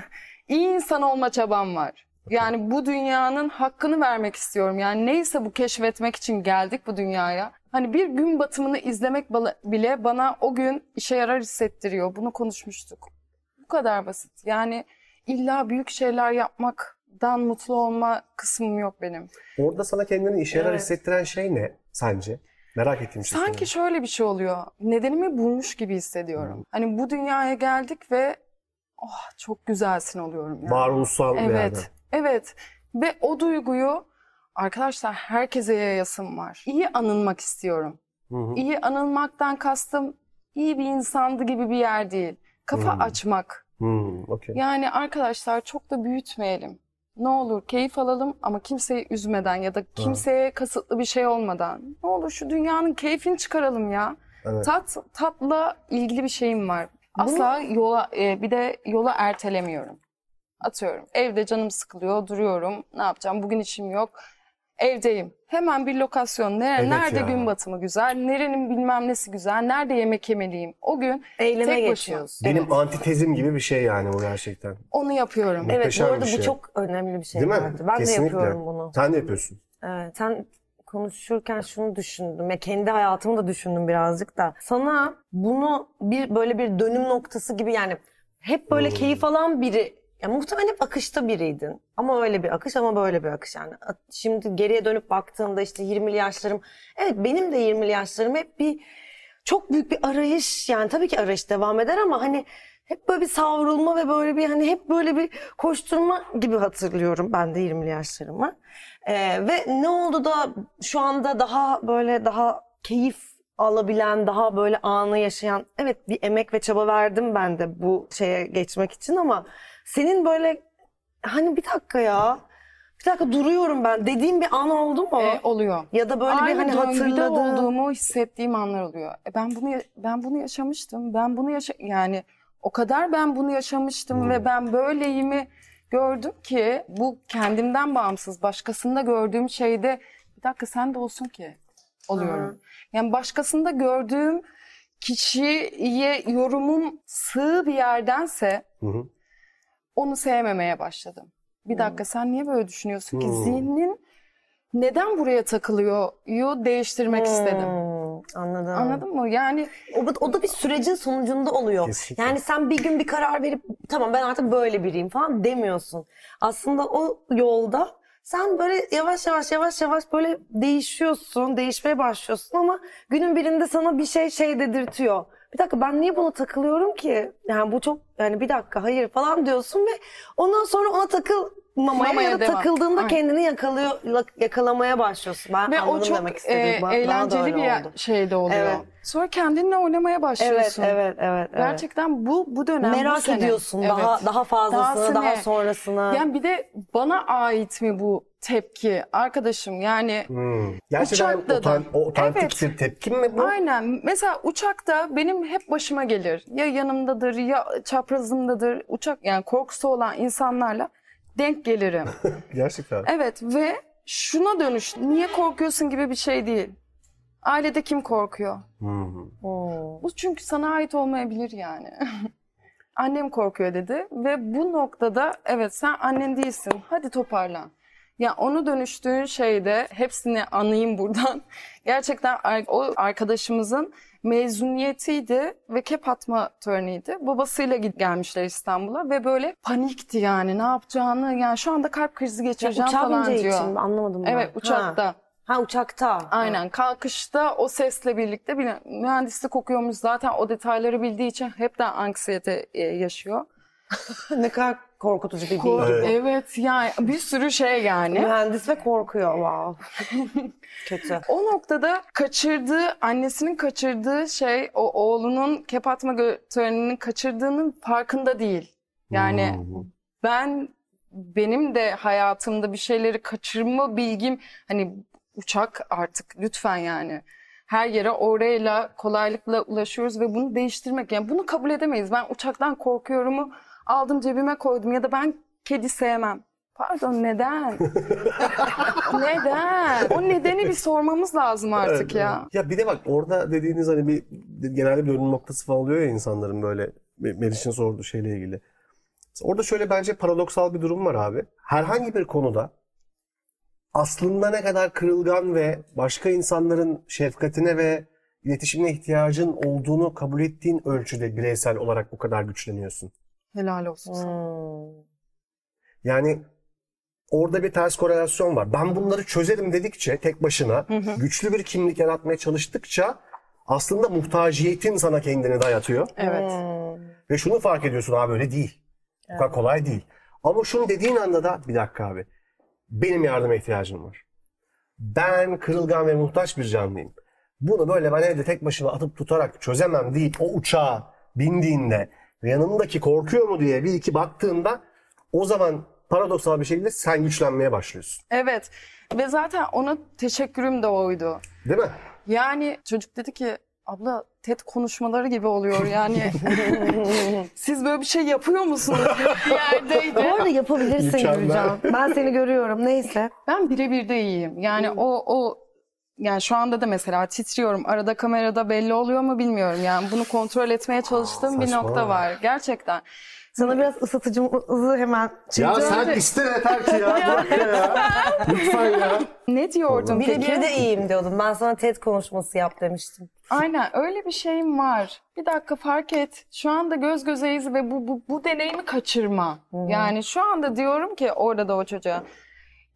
iyi insan olma çabam var. Yani bu dünyanın hakkını vermek istiyorum. Yani neyse bu keşfetmek için geldik bu dünyaya. Hani bir gün batımını izlemek bile bana o gün işe yarar hissettiriyor. Bunu konuşmuştuk. Bu kadar basit. Yani illa büyük şeyler yapmaktan mutlu olma kısmım yok benim. Orada sana kendini işe yarar Evet. hissettiren şey ne sence? Merak ettiğim şey. Sanki şöyle bir şey oluyor. Nedenimi bulmuş gibi hissediyorum. Hani bu dünyaya geldik ve oh çok güzelsin oluyorum yani. Varoluşsal Evet. yani. Evet. Ve o duyguyu arkadaşlar herkese yayasım var. İyi anılmak istiyorum. Hı hı. İyi anılmaktan kastım iyi bir insandı gibi bir yer değil. Kafa Hmm. açmak. Hmm, okey. Yani arkadaşlar çok da büyütmeyelim. Ne olur keyif alalım ama kimseyi üzmeden ya da kimseye kasıtlı bir şey olmadan. Ne olur şu dünyanın keyfini çıkaralım ya. Evet. Tat tatla ilgili bir şeyim var. Asla yola e, bir de yola ertelemiyorum. Atıyorum. Evde canım sıkılıyor, duruyorum. Ne yapacağım? Bugün işim yok. Evdeyim. Hemen bir lokasyon. Nere- Evet nerede ya. gün batımı güzel? Nerenin bilmem nesi güzel? Nerede yemek yemeliyim? O gün Eyleme tek başıma. geçiyoruz. Benim Evet. antitezim gibi bir şey yani bu gerçekten. Onu yapıyorum. Evet Muhteşem bu arada bir bu şey. çok önemli bir şey Değil mi? vardı. Ben Kesinlikle. de yapıyorum bunu. Sen de yapıyorsun. Evet, sen konuşurken şunu düşündüm ve kendi hayatımı da düşündüm birazcık da. Sana bunu bir böyle bir dönüm noktası gibi yani hep böyle Hmm. keyif alan biri ya muhtemelen hep akışta biriydin. Ama öyle bir akış ama böyle bir akış yani. Şimdi geriye dönüp baktığımda işte 20'li yaşlarım. Evet benim de 20'li yaşlarım hep bir çok büyük bir arayış yani tabii ki arayış devam eder ama hani hep böyle bir savrulma ve böyle bir hani hep böyle bir koşturma gibi hatırlıyorum ben de 20'li yaşlarımı. Ee, ve ne oldu da şu anda daha böyle daha keyif alabilen, daha böyle anı yaşayan, evet bir emek ve çaba verdim ben de bu şeye geçmek için ama senin böyle hani bir dakika ya, bir dakika duruyorum ben dediğim bir an oldu mu? E, oluyor. ya da böyle bir Aynı hani döngüde hatırladığın. olduğumu hissettiğim anlar oluyor. E ben bunu ben bunu yaşamıştım. Ben bunu yaşa yani o kadar ben bunu yaşamıştım Hmm. ve ben böyleyimi gördüm ki bu kendimden bağımsız başkasında gördüğüm şeyde bir dakika sen de olsun ki oluyorum. Yani başkasında gördüğüm kişiye yorumum sığ bir yerdense Hı hı. Onu sevmemeye başladım. Bir dakika sen niye böyle düşünüyorsun ki? Hmm. Zihnin neden buraya takılıyor? Yu değiştirmek istedim. Hmm, anladım. Anladın mı? Yani O, o da bir sürecin sonucunda oluyor. Kesinlikle. Yani sen bir gün bir karar verip tamam ben artık böyle biriyim falan demiyorsun. Aslında o yolda sen böyle yavaş yavaş yavaş yavaş böyle değişiyorsun, değişmeye başlıyorsun ama günün birinde sana bir şey şey dedirtiyor. Bir dakika ben niye buna takılıyorum ki? Yani bu çok yani bir dakika hayır falan diyorsun ve ondan sonra ona takılmamaya Mamaya ya da devam. takıldığında Aynen. kendini yakalıyor yakalamaya başlıyorsun. Ben ve o anladım çok demek istediğim. e, Bana da eğlenceli öyle bir oldu. şey de oluyor. Evet. Sonra kendinle oynamaya Evet, başlıyorsun. evet, evet, evet. Gerçekten bu bu dönem bu Merak sene. ediyorsun Evet. daha daha fazlasını, daha, Dahasine. sonrasını. Yani bir de bana ait mi bu tepki arkadaşım? Yani Hmm. Gerçekten Uçakta da. otan- o otantik Evet. bir tepkim mi bu? Aynen. Mesela uçakta benim hep başıma gelir. Ya yanımdadır ya çaprazımdadır. Uçak yani korkusu olan insanlarla denk gelirim. Gerçekten. Evet ve şuna dönüş. Niye korkuyorsun gibi bir şey değil. Ailede kim korkuyor? Hmm. Hmm. Bu çünkü sana ait olmayabilir yani. Annem korkuyor dedi ve bu noktada evet sen annen değilsin. Hadi toparlan. Ya onu dönüştüğün şeyde hepsini anayım buradan. Gerçekten o arkadaşımızın mezuniyetiydi ve kep atma töreniydi. Babasıyla gelmişler İstanbul'a ve böyle panikti yani ne yapacağını. Yani şu anda kalp krizi geçireceğim Uçağa falan diyor. için mi? anlamadım ben. Evet uçakta. Ha, ha uçakta. Aynen kalkışta o sesle birlikte bir mühendislik okuyormuş zaten o detayları bildiği için hepten anksiyete e, yaşıyor. ne kadar korkutucu bir bilgi. Ko- Evet. evet yani bir sürü şey yani. Mühendis ve korkuyor. Wow. Kötü. O noktada kaçırdığı, annesinin kaçırdığı şey o oğlunun kep atma töreninin kaçırdığının farkında değil. Yani Hmm. ben benim de hayatımda bir şeyleri kaçırma bilgim hani uçak artık lütfen yani her yere orayla kolaylıkla ulaşıyoruz ve bunu değiştirmek yani bunu kabul edemeyiz. Ben uçaktan korkuyorumu aldım cebime koydum ya da ben kedi sevmem. Pardon neden? neden? O nedeni bir sormamız lazım artık Evet, ya. Ya bir de bak orada dediğiniz hani bir genelde bir dönüm noktası falan oluyor ya insanların böyle Me- Meriç'in sorduğu şeyle ilgili. Orada şöyle bence paradoksal bir durum var abi. Herhangi bir konuda aslında ne kadar kırılgan ve başka insanların şefkatine ve iletişimine ihtiyacın olduğunu kabul ettiğin ölçüde bireysel olarak bu kadar güçleniyorsun. Helal olsun sana. Hmm. Yani orada bir ters korelasyon var. Ben bunları çözerim dedikçe tek başına güçlü bir kimlik yaratmaya çalıştıkça aslında muhtaciyetin sana kendini dayatıyor. Evet. Hmm. Ve şunu fark ediyorsun abi öyle değil. Bu kadar kolay değil. Ama şunu dediğin anda da bir dakika abi. Benim yardıma ihtiyacım var. Ben kırılgan ve muhtaç bir canlıyım. Bunu böyle ben evde tek başıma atıp tutarak çözemem deyip o uçağa bindiğinde yanındaki korkuyor mu diye bir iki baktığında o zaman paradoksal bir şekilde sen güçlenmeye başlıyorsun. Evet. Ve zaten ona teşekkürüm de oydu. Değil mi? Yani çocuk dedi ki abla TED konuşmaları gibi oluyor yani. Siz böyle bir şey yapıyor musunuz? Bir yerdeydi. Bu arada yapabilirsin. Gülcan. Ben seni görüyorum. Neyse. Ben birebir de iyiyim. Yani o o yani şu anda da mesela titriyorum. Arada kamerada belli oluyor mu bilmiyorum. Yani bunu kontrol etmeye çalıştığım bir saçma. nokta var. Gerçekten. Sana biraz ısıtıcımızı hemen Ya çekeceğim. sen iste yeter ki ya. Bırak ya. Lütfen ya. Ne diyordum Bir de peki? bir de iyiyim diyordum. Ben sana TED konuşması yap demiştim. Aynen öyle bir şeyim var. Bir dakika fark et. Şu anda göz gözeyiz ve bu, bu, bu deneyimi kaçırma. Yani şu anda diyorum ki orada da o çocuğa.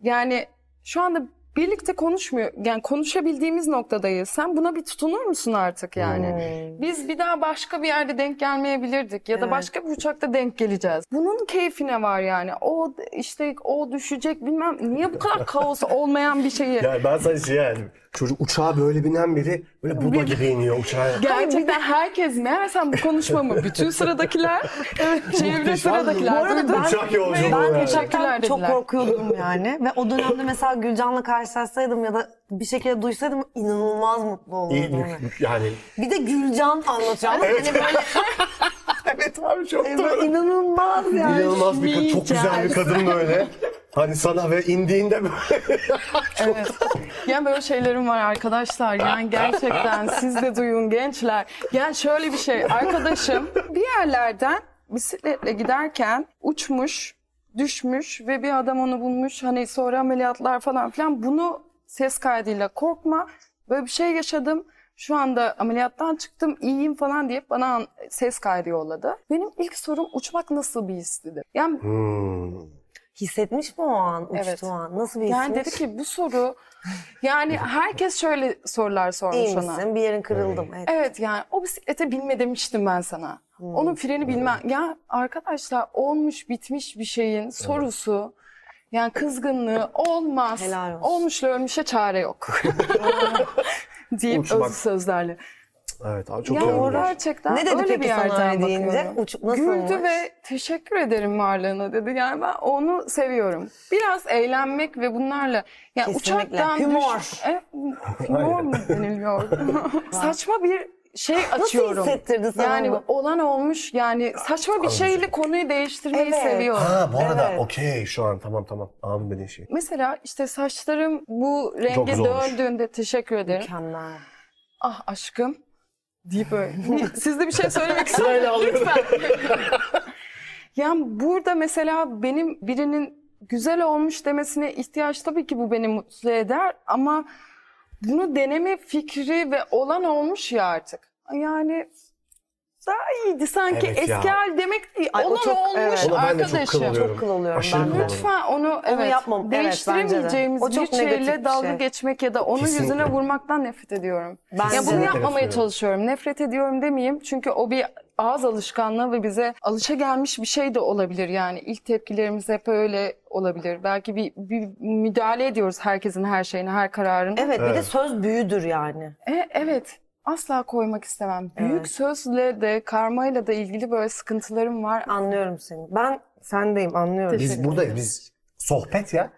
Yani şu anda birlikte konuşmuyor. Yani konuşabildiğimiz noktadayız. Sen buna bir tutunur musun artık yani? Biz bir daha başka bir yerde denk gelmeyebilirdik ya da Evet. başka bir uçakta denk geleceğiz. Bunun keyfine var yani. O işte o düşecek bilmem. Niye bu kadar kaos olmayan bir şeyi? Yani ben sana şey yani çocuk uçağa böyle binen biri böyle Buda gibi iniyor uçağa. Gerçekten herkes meğersem bu konuşmamı bütün sıradakiler, çevre sıradakiler Bu arada ben- Uçak yolculuğu Ben yani. gerçekten çok korkuyordum yani. Ve o dönemde mesela Gülcan'la karşılaşsaydım ya da bir şekilde duysaydım inanılmaz mutlu İyi, olurdum. yani. Bir de Gülcan anlatıyor. Ama hani böyle, evet abi çok böyle inanılmaz yani. İnanılmaz bir kadın, çok güzel bir kadın böyle. Hani sana ve indiğinde böyle. Evet. Yani böyle şeylerim var arkadaşlar. Yani gerçekten siz de duyun gençler. Yani şöyle bir şey. Arkadaşım bir yerlerden bisikletle giderken uçmuş, düşmüş ve bir adam onu bulmuş. Hani sonra ameliyatlar falan filan. Bunu ses kaydıyla korkma. Böyle bir şey yaşadım. Şu anda ameliyattan çıktım, iyiyim falan diye bana an- ses kaydı yolladı. Benim ilk sorum uçmak nasıl bir histidir? Yani Hmm. Hissetmiş mi o an uçtuğu Evet. an? Nasıl bir Yani hismiş? dedi ki bu soru yani herkes şöyle sorular sormuş İyi ona. misin? Bir yerin kırıldı mı? Evet. Evet yani o bisiklete binme demiştim ben sana. Hmm. Onun freni bilmem. Ya arkadaşlar olmuş bitmiş bir şeyin sorusu yani kızgınlığı olmaz. Helal olsun. Olmuşla ölmüşe çare yok. deyip Uçmak. öz sözlerle. Evet abi çok Ya iyi gerçekten Ne dedi öyle peki bir sana yerden öyle deyince? Uç- nasıl Güldü olmuş? ve teşekkür ederim varlığına dedi. Yani ben onu seviyorum. Biraz eğlenmek ve bunlarla yani Kesinlikle. uçaktan Humor. düş- E, humor mu deniliyor? Saçma bir şey Nasıl açıyorum. hissettirdi sana Yani bu? olan olmuş yani saçma bir şeyle konuyu değiştirmeyi Evet. seviyorum. Ha bu arada Evet. okey şu an tamam tamam anladım dediğin şey. Mesela işte saçlarım bu renge döndüğünde teşekkür ederim. Mükemmel. Ah aşkım deyip böyle. Siz de bir şey söylemek Sırayla alıyorum. Yani burada mesela benim birinin güzel olmuş demesine ihtiyaç tabii ki bu beni mutlu eder ama bunu deneme fikri ve olan olmuş ya artık. Yani daha iyiydi sanki Evet ya. eski hal demek değil. Ay, o olan çok- olmuş evet. Ona ben de çok arkadaşım. kıl oluyorum. Çok kıl oluyorum Aşırı ben de. kıl oluyorum. Lütfen onu, evet, yapmam. Evet, değiştiremeyeceğimiz bence de. O bir çok negatif şeyle bir dalga şey. geçmek ya da onun Kesinlikle. yüzüne vurmaktan nefret ediyorum. Bence ya bunu de. yapmamaya Nefret ediyorum. çalışıyorum. Nefret ediyorum demeyeyim. Çünkü o bir ağız alışkanlığı ve bize alışa gelmiş bir şey de olabilir. Yani ilk tepkilerimiz hep öyle olabilir. Belki bir, bir müdahale ediyoruz herkesin her şeyine, her kararına. Evet, bir de Evet. söz büyüdür yani. E, evet. Asla koymak istemem. Büyük Evet. sözle de karmayla da ilgili böyle sıkıntılarım var. Anlıyorum seni. Ben sendeyim anlıyorum. Teşekkür Biz buradayız biz sohbet ya. Ya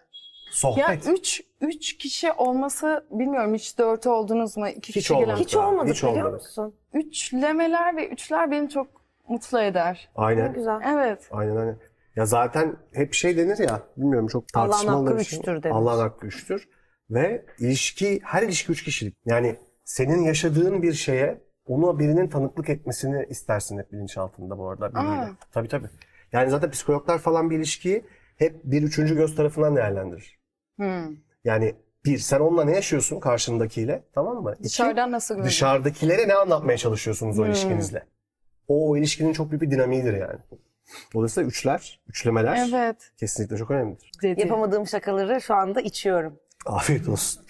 Sohbet. üç, üç kişi olması bilmiyorum hiç dört oldunuz mu? İki Hiç kişi olmadı. gelen. Hiç olmadı Hiç biliyor olmadı. musun? Üçlemeler ve üçler beni çok mutlu eder. Ne Aynen. güzel. Evet. Aynen aynen. Ya zaten hep şey denir ya, bilmiyorum çok Allah'ın tartışmalı hakkı bir şey. üçtür denir. Allah'ın hakkı üçtür. Ve ilişki, her ilişki üç kişilik. Yani senin yaşadığın bir şeye onu birinin tanıklık etmesini istersin hep bilinçaltında bu arada. biriyle. Aa. Tabii tabii. Yani zaten psikologlar falan bir ilişkiyi hep bir üçüncü göz tarafından değerlendirir. Hmm. Yani bir, sen onunla ne yaşıyorsun karşındakiyle tamam mı? İki, Dışarıdan nasıl görünüyor? dışarıdakilere ne anlatmaya çalışıyorsunuz Hmm. o ilişkinizle? O, o ilişkinin çok büyük bir dinamiğidir yani. Dolayısıyla üçler, üçlemeler Evet. kesinlikle çok önemlidir. Dedi. Yapamadığım şakaları şu anda içiyorum. Afiyet olsun.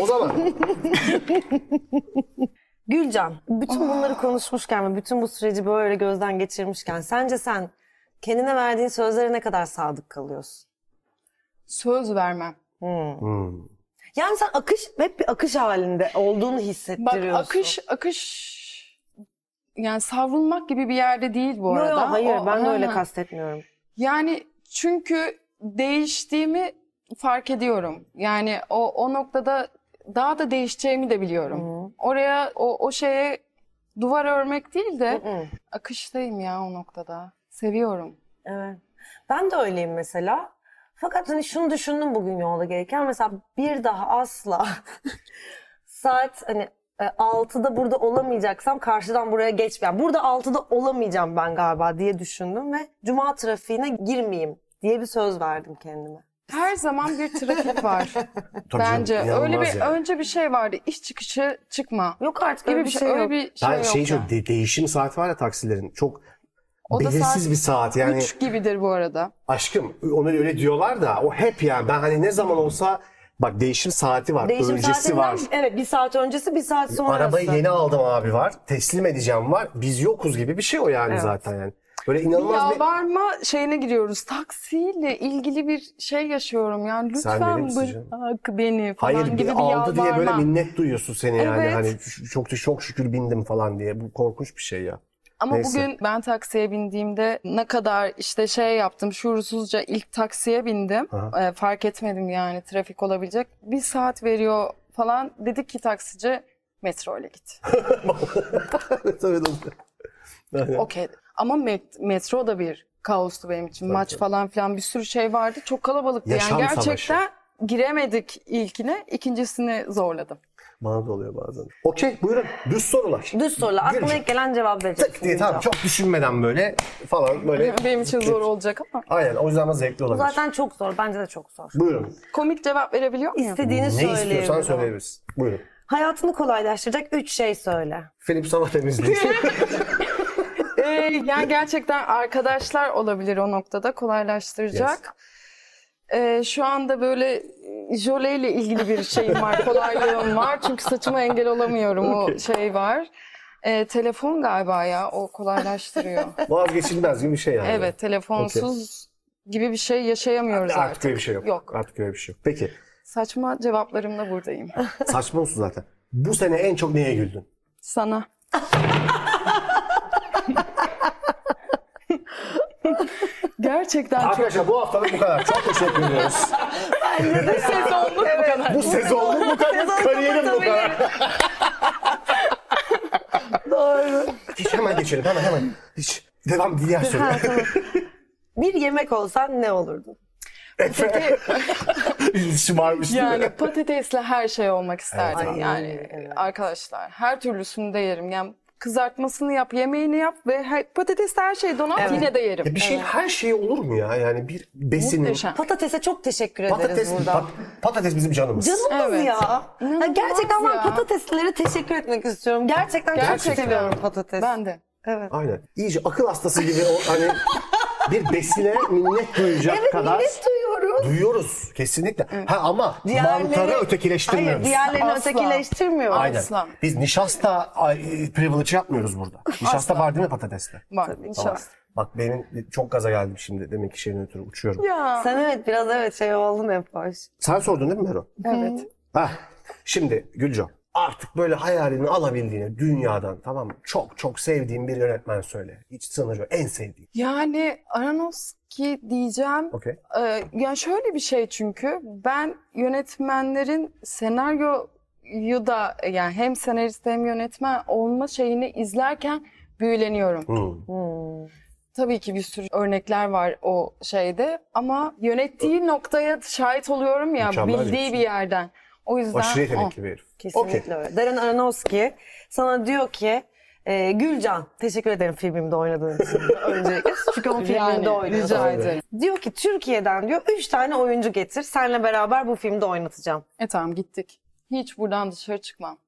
O zaman Gülcan, bütün bunları konuşmuşken ve bütün bu süreci böyle gözden geçirmişken sence sen kendine verdiğin sözlere ne kadar sadık kalıyorsun? Söz vermem. Hmm. hmm, Yani sen akış, hep bir akış halinde olduğunu Bak hissettiriyorsun. akış akış yani savrulmak gibi bir yerde değil bu Yo, arada. hayır O- ben de öyle Aha. kastetmiyorum. Yani çünkü değiştiğimi fark ediyorum. Yani o o noktada daha da değişeceğimi de biliyorum. Hı. Oraya o o şeye duvar örmek değil de Hı. akıştayım ya o noktada. Seviyorum. Evet. Ben de öyleyim mesela. Fakat hani şunu düşündüm bugün yolda gelirken mesela bir daha asla saat hani e, 6'da burada olamayacaksam karşıdan buraya geçmeyeyim. Burada 6'da olamayacağım ben galiba diye düşündüm ve cuma trafiğine girmeyeyim diye bir söz verdim kendime. Her zaman bir trafik var tabii canım, bence. öyle inanılmaz bir yani. önce bir şey vardı. İş çıkışı çıkma. Yok artık Gibi öyle bir bir şey, şey öyle yok. bir şey ben yok. şey çok de- değişim saati var ya taksilerin. Çok O da belirsiz saat bir saat yani. Üç gibidir bu arada. Aşkım onu öyle diyorlar da o hep yani ben hani ne zaman olsa bak değişim saati var, Değişim öncesi saatinden, var. Evet bir saat öncesi bir saat sonrası. Arabayı yeni aldım abi var. Teslim edeceğim var. Biz yokuz gibi bir şey o yani Evet. zaten yani. Böyle inanılmaz bir... Yalvarma şeyine giriyoruz. Taksiyle ilgili bir şey yaşıyorum. Yani Sen lütfen canım? bırak beni falan Hayır gibi bir aldı diye böyle yalvarma. minnet duyuyorsun seni yani. Evet. Hani çok çok şükür bindim falan diye. Bu korkunç bir şey ya. Ama Neyse. bugün ben taksiye bindiğimde ne kadar işte şey yaptım şuursuzca ilk taksiye bindim. Ee, fark etmedim yani trafik olabilecek. Bir saat veriyor falan. Dedik ki taksici metro ile git. evet. Okey. Ama met- metro da bir kaostu benim için. Maç tabii. falan filan bir sürü şey vardı. Çok kalabalıktı. Yaşam yani savaşı. gerçekten giremedik ilkine. ikincisini zorladım. Bana da oluyor bazen. Okey buyurun. Düz sorular. Düz sorular. Aklıma Gülcan. ilk gelen cevap vereceksin. Tık diye tamam çok düşünmeden böyle falan böyle. Benim için zor olacak ama. Aynen o yüzden ama zevkli olabilir. zaten çok zor. Bence de çok zor. Buyurun. Komik cevap verebiliyor muyum? İstediğini Ne istiyorsan söyleyebilirsin. Buyurun. Hayatını kolaylaştıracak üç şey söyle. Philip Sama temizliği. Ee, yani gerçekten arkadaşlar olabilir o noktada kolaylaştıracak. Ee, şu anda böyle e, jöleyle ilgili bir şeyim var, kolaylığım var. Çünkü saçıma engel olamıyorum o şey var. Ee, telefon galiba ya o kolaylaştırıyor. Vazgeçilmez gibi bir şey yani. evet telefonsuz gibi bir şey yaşayamıyoruz Artık artık. öyle bir şey yok. Yok. Artık öyle bir şey yok. Peki. Saçma cevaplarımla buradayım. Saçma mısın zaten? Bu sene en çok neye güldün? Sana. Gerçekten çok Arkadaşlar bu haftalık bu kadar. Çok teşekkür ediyoruz. sezonluk bu kadar. bu sezonluk bu kadar. Kariyerim bu kadar. hemen geçelim hemen hemen. Hiç devam diğer soru. Ha, tamam. Bir yemek olsan ne olurdun? Efe. Şımarmış Yani patatesle her şey olmak isterdim. Evet. yani evet. arkadaşlar her türlüsünü de yerim. Yani kızartmasını yap, yemeğini yap ve her, patatesle her şeyi donat Evet. yine de yerim. Ya bir şeyin her şeyi olur mu ya? Yani bir besinin... Muhteşem. Patatese çok teşekkür ederiz Patates, burada. pat- patates bizim canımız. Canımız Evet. ya. İnanılmaz gerçekten ben ya. patateslere teşekkür etmek istiyorum. Gerçekten, çok Gerçekten. seviyorum patates. Ben de. Evet. Aynen. İyice akıl hastası gibi o hani bir besine minnet duyacak Evet kadar minnet duyuyoruz. kesinlikle. Ha ama Diğerleri- mantarı ötekileştirmiyoruz. Hayır diğerlerini Asla. ötekileştirmiyoruz. Aynen. Asla. Biz nişasta privilege yapmıyoruz burada. Nişasta Asla. var değil mi patateste? Var. Nişasta. Bak benim çok gaza geldim şimdi. Demek ki şeyden ötürü uçuyorum. Ya. Sen evet biraz evet şey oldun hep hoş. Sen sordun değil mi Mero? Evet. Heh. Şimdi Gülcan artık böyle hayalini alabildiğini dünyadan tamam mı? Çok çok sevdiğin bir yönetmen söyle. Hiç sınırı yok. En sevdiğin. Yani Aronofsky diyeceğim. Okey. Ee, yani şöyle bir şey çünkü ben yönetmenlerin senaryoyu da yani hem senarist hem yönetmen olma şeyini izlerken büyüleniyorum. Hmm. Hmm. Tabii ki bir sürü örnekler var o şeyde ama yönettiği noktaya şahit oluyorum ya Mükemmel bildiği bir yerden. O yüzden Aşırı o. yetenekli bir herif. Kesinlikle öyle. Darren Aronofsky sana diyor ki e, Gülcan teşekkür ederim filmimde oynadığın için öncelikle. Çünkü o filmimde Yani oynuyorsun. rica ederim. Diyor ki Türkiye'den diyor üç tane oyuncu getir. Seninle beraber bu filmde oynatacağım. E tamam gittik. Hiç buradan dışarı çıkmam.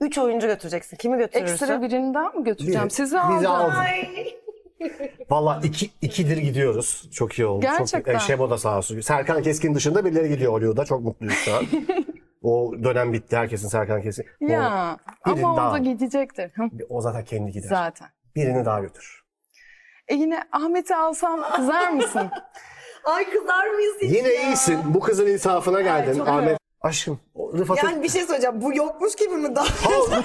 Üç oyuncu götüreceksin. Kimi götürürsün? Ekstra birinden mi götüreceğim? Biri. Sizi Bizi aldım. Valla iki, ikidir gidiyoruz. Çok iyi oldu. Gerçekten. Çok, e, Şebo da sağ olsun. Serkan Keskin dışında birileri gidiyor Hollywood'a. Çok mutluyuz şu an. o dönem bitti. Herkesin Serkan Keskin. O- Ya Birini ama o da gidecektir. Hı, O, zaten kendi gider. Zaten. Birini daha götür. E yine Ahmet'i alsam kızar mısın? Ay kızar mıyız hiç Yine ya? iyisin. Bu kızın insafına geldin. Ahmet. Aşkım. o Rıfat'ın... Yani bir şey söyleyeceğim. Bu yokmuş gibi mi daha? Ha.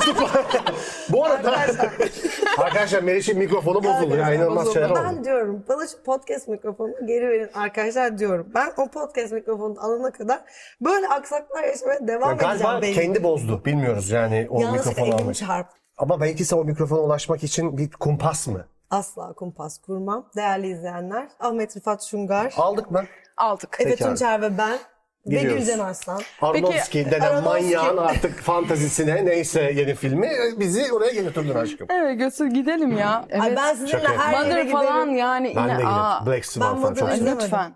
Bu arada Arkadaşlar. arkadaşlar Meriç'in mikrofonu bozuldu. ya inanılmaz şeyler oldu. Ben diyorum bana şu podcast mikrofonunu geri verin arkadaşlar diyorum. Ben o podcast mikrofonunu alana kadar böyle aksaklar yaşamaya devam Ya edeceğim. galiba belli. kendi bozdu. Bilmiyoruz yani o Yanlışlıkla mikrofonu almak. çarp. Ama belki sen o mikrofona ulaşmak için bir kumpas mı? Asla kumpas kurmam. Değerli izleyenler. Ahmet Rıfat Şungar, Aldık mı? Aldık. Abi. Tunçer ve ben ve Gidiyoruz. Gülcan Arslan. Aronofsky denen Aronofsky- manyağın artık fantazisine neyse yeni filmi bizi oraya götürdün aşkım. Evet götür gidelim ya. Evet. Ay ben sizinle Şaka her yere Mother giderim. falan yani Ben yine de aa, gidelim. Black Swan Ben falan çok Mother'ı lütfen.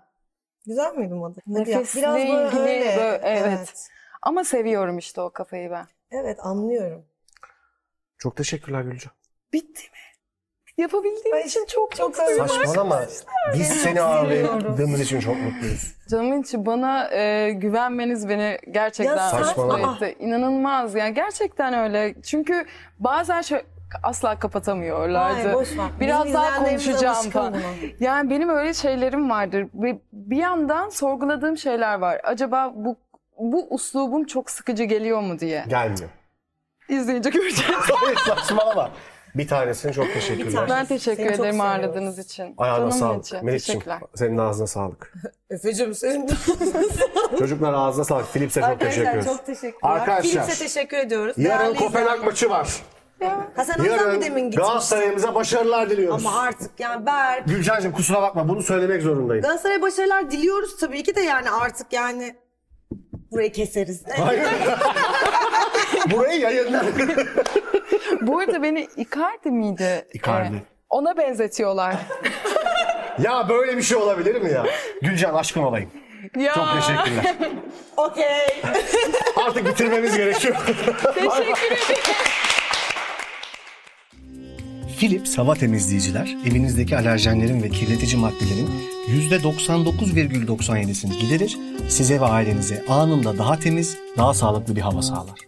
Güzel miydi Mother? Hadi ya, Nefesle Biraz böyle ilgili öyle. böyle- evet. Ama seviyorum işte o kafayı ben. Evet anlıyorum. Çok teşekkürler Gülcan. Bitti mi? Yapabildiğim Ay, için çok çok mutluyum. Saçmalama. Biz seni ağırladığımız için çok mutluyuz. Canımın içi bana e, güvenmeniz beni gerçekten Ya Saçmalama. etti. İnanılmaz yani gerçekten öyle. Çünkü bazen şöyle asla kapatamıyorlardı. Ay, boş ver. Biraz Bizim daha konuşacağım falan. Yani benim öyle şeylerim vardır. Ve bir yandan sorguladığım şeyler var. Acaba bu bu uslubum çok sıkıcı geliyor mu diye. Gelmiyor. İzleyince göreceğiz. Hayır saçmalama. Bir tanesine çok teşekkürler. ben teşekkür Seni çok ederim seviyoruz. ağırladığınız için. Ayağına Canımın sağlık. Melih'ciğim Teşekkürler. senin ağzına sağlık. Efe'cim senin Çocuklar ağzına sağlık. Philips'e çok teşekkür Arkadaşlar ederiz. çok teşekkürler. Arkadaşlar Philips'e teşekkür ediyoruz. yarın Değerli Kopenhag izleyenler. maçı var. Ha sen o yüzden mi demin Yarın gitmiştin? Galatasaray'ımıza başarılar diliyoruz. Ama artık yani Berk. Gülcan'cığım kusura bakma bunu söylemek zorundayım. Galatasaray'a başarılar diliyoruz tabii ki de yani artık yani burayı keseriz. Hayır. Burayı yayınlar. Bu arada beni Icardi miydi? Icardi. Ee, ona benzetiyorlar. ya böyle bir şey olabilir mi ya? Gülcan aşkın olayım. ya, Çok teşekkürler. Okey. Artık bitirmemiz gerekiyor. Teşekkür ederim. Philips hava temizleyiciler evinizdeki alerjenlerin ve kirletici maddelerin %99,97'sini giderir, size ve ailenize anında daha temiz, daha sağlıklı bir hava sağlar.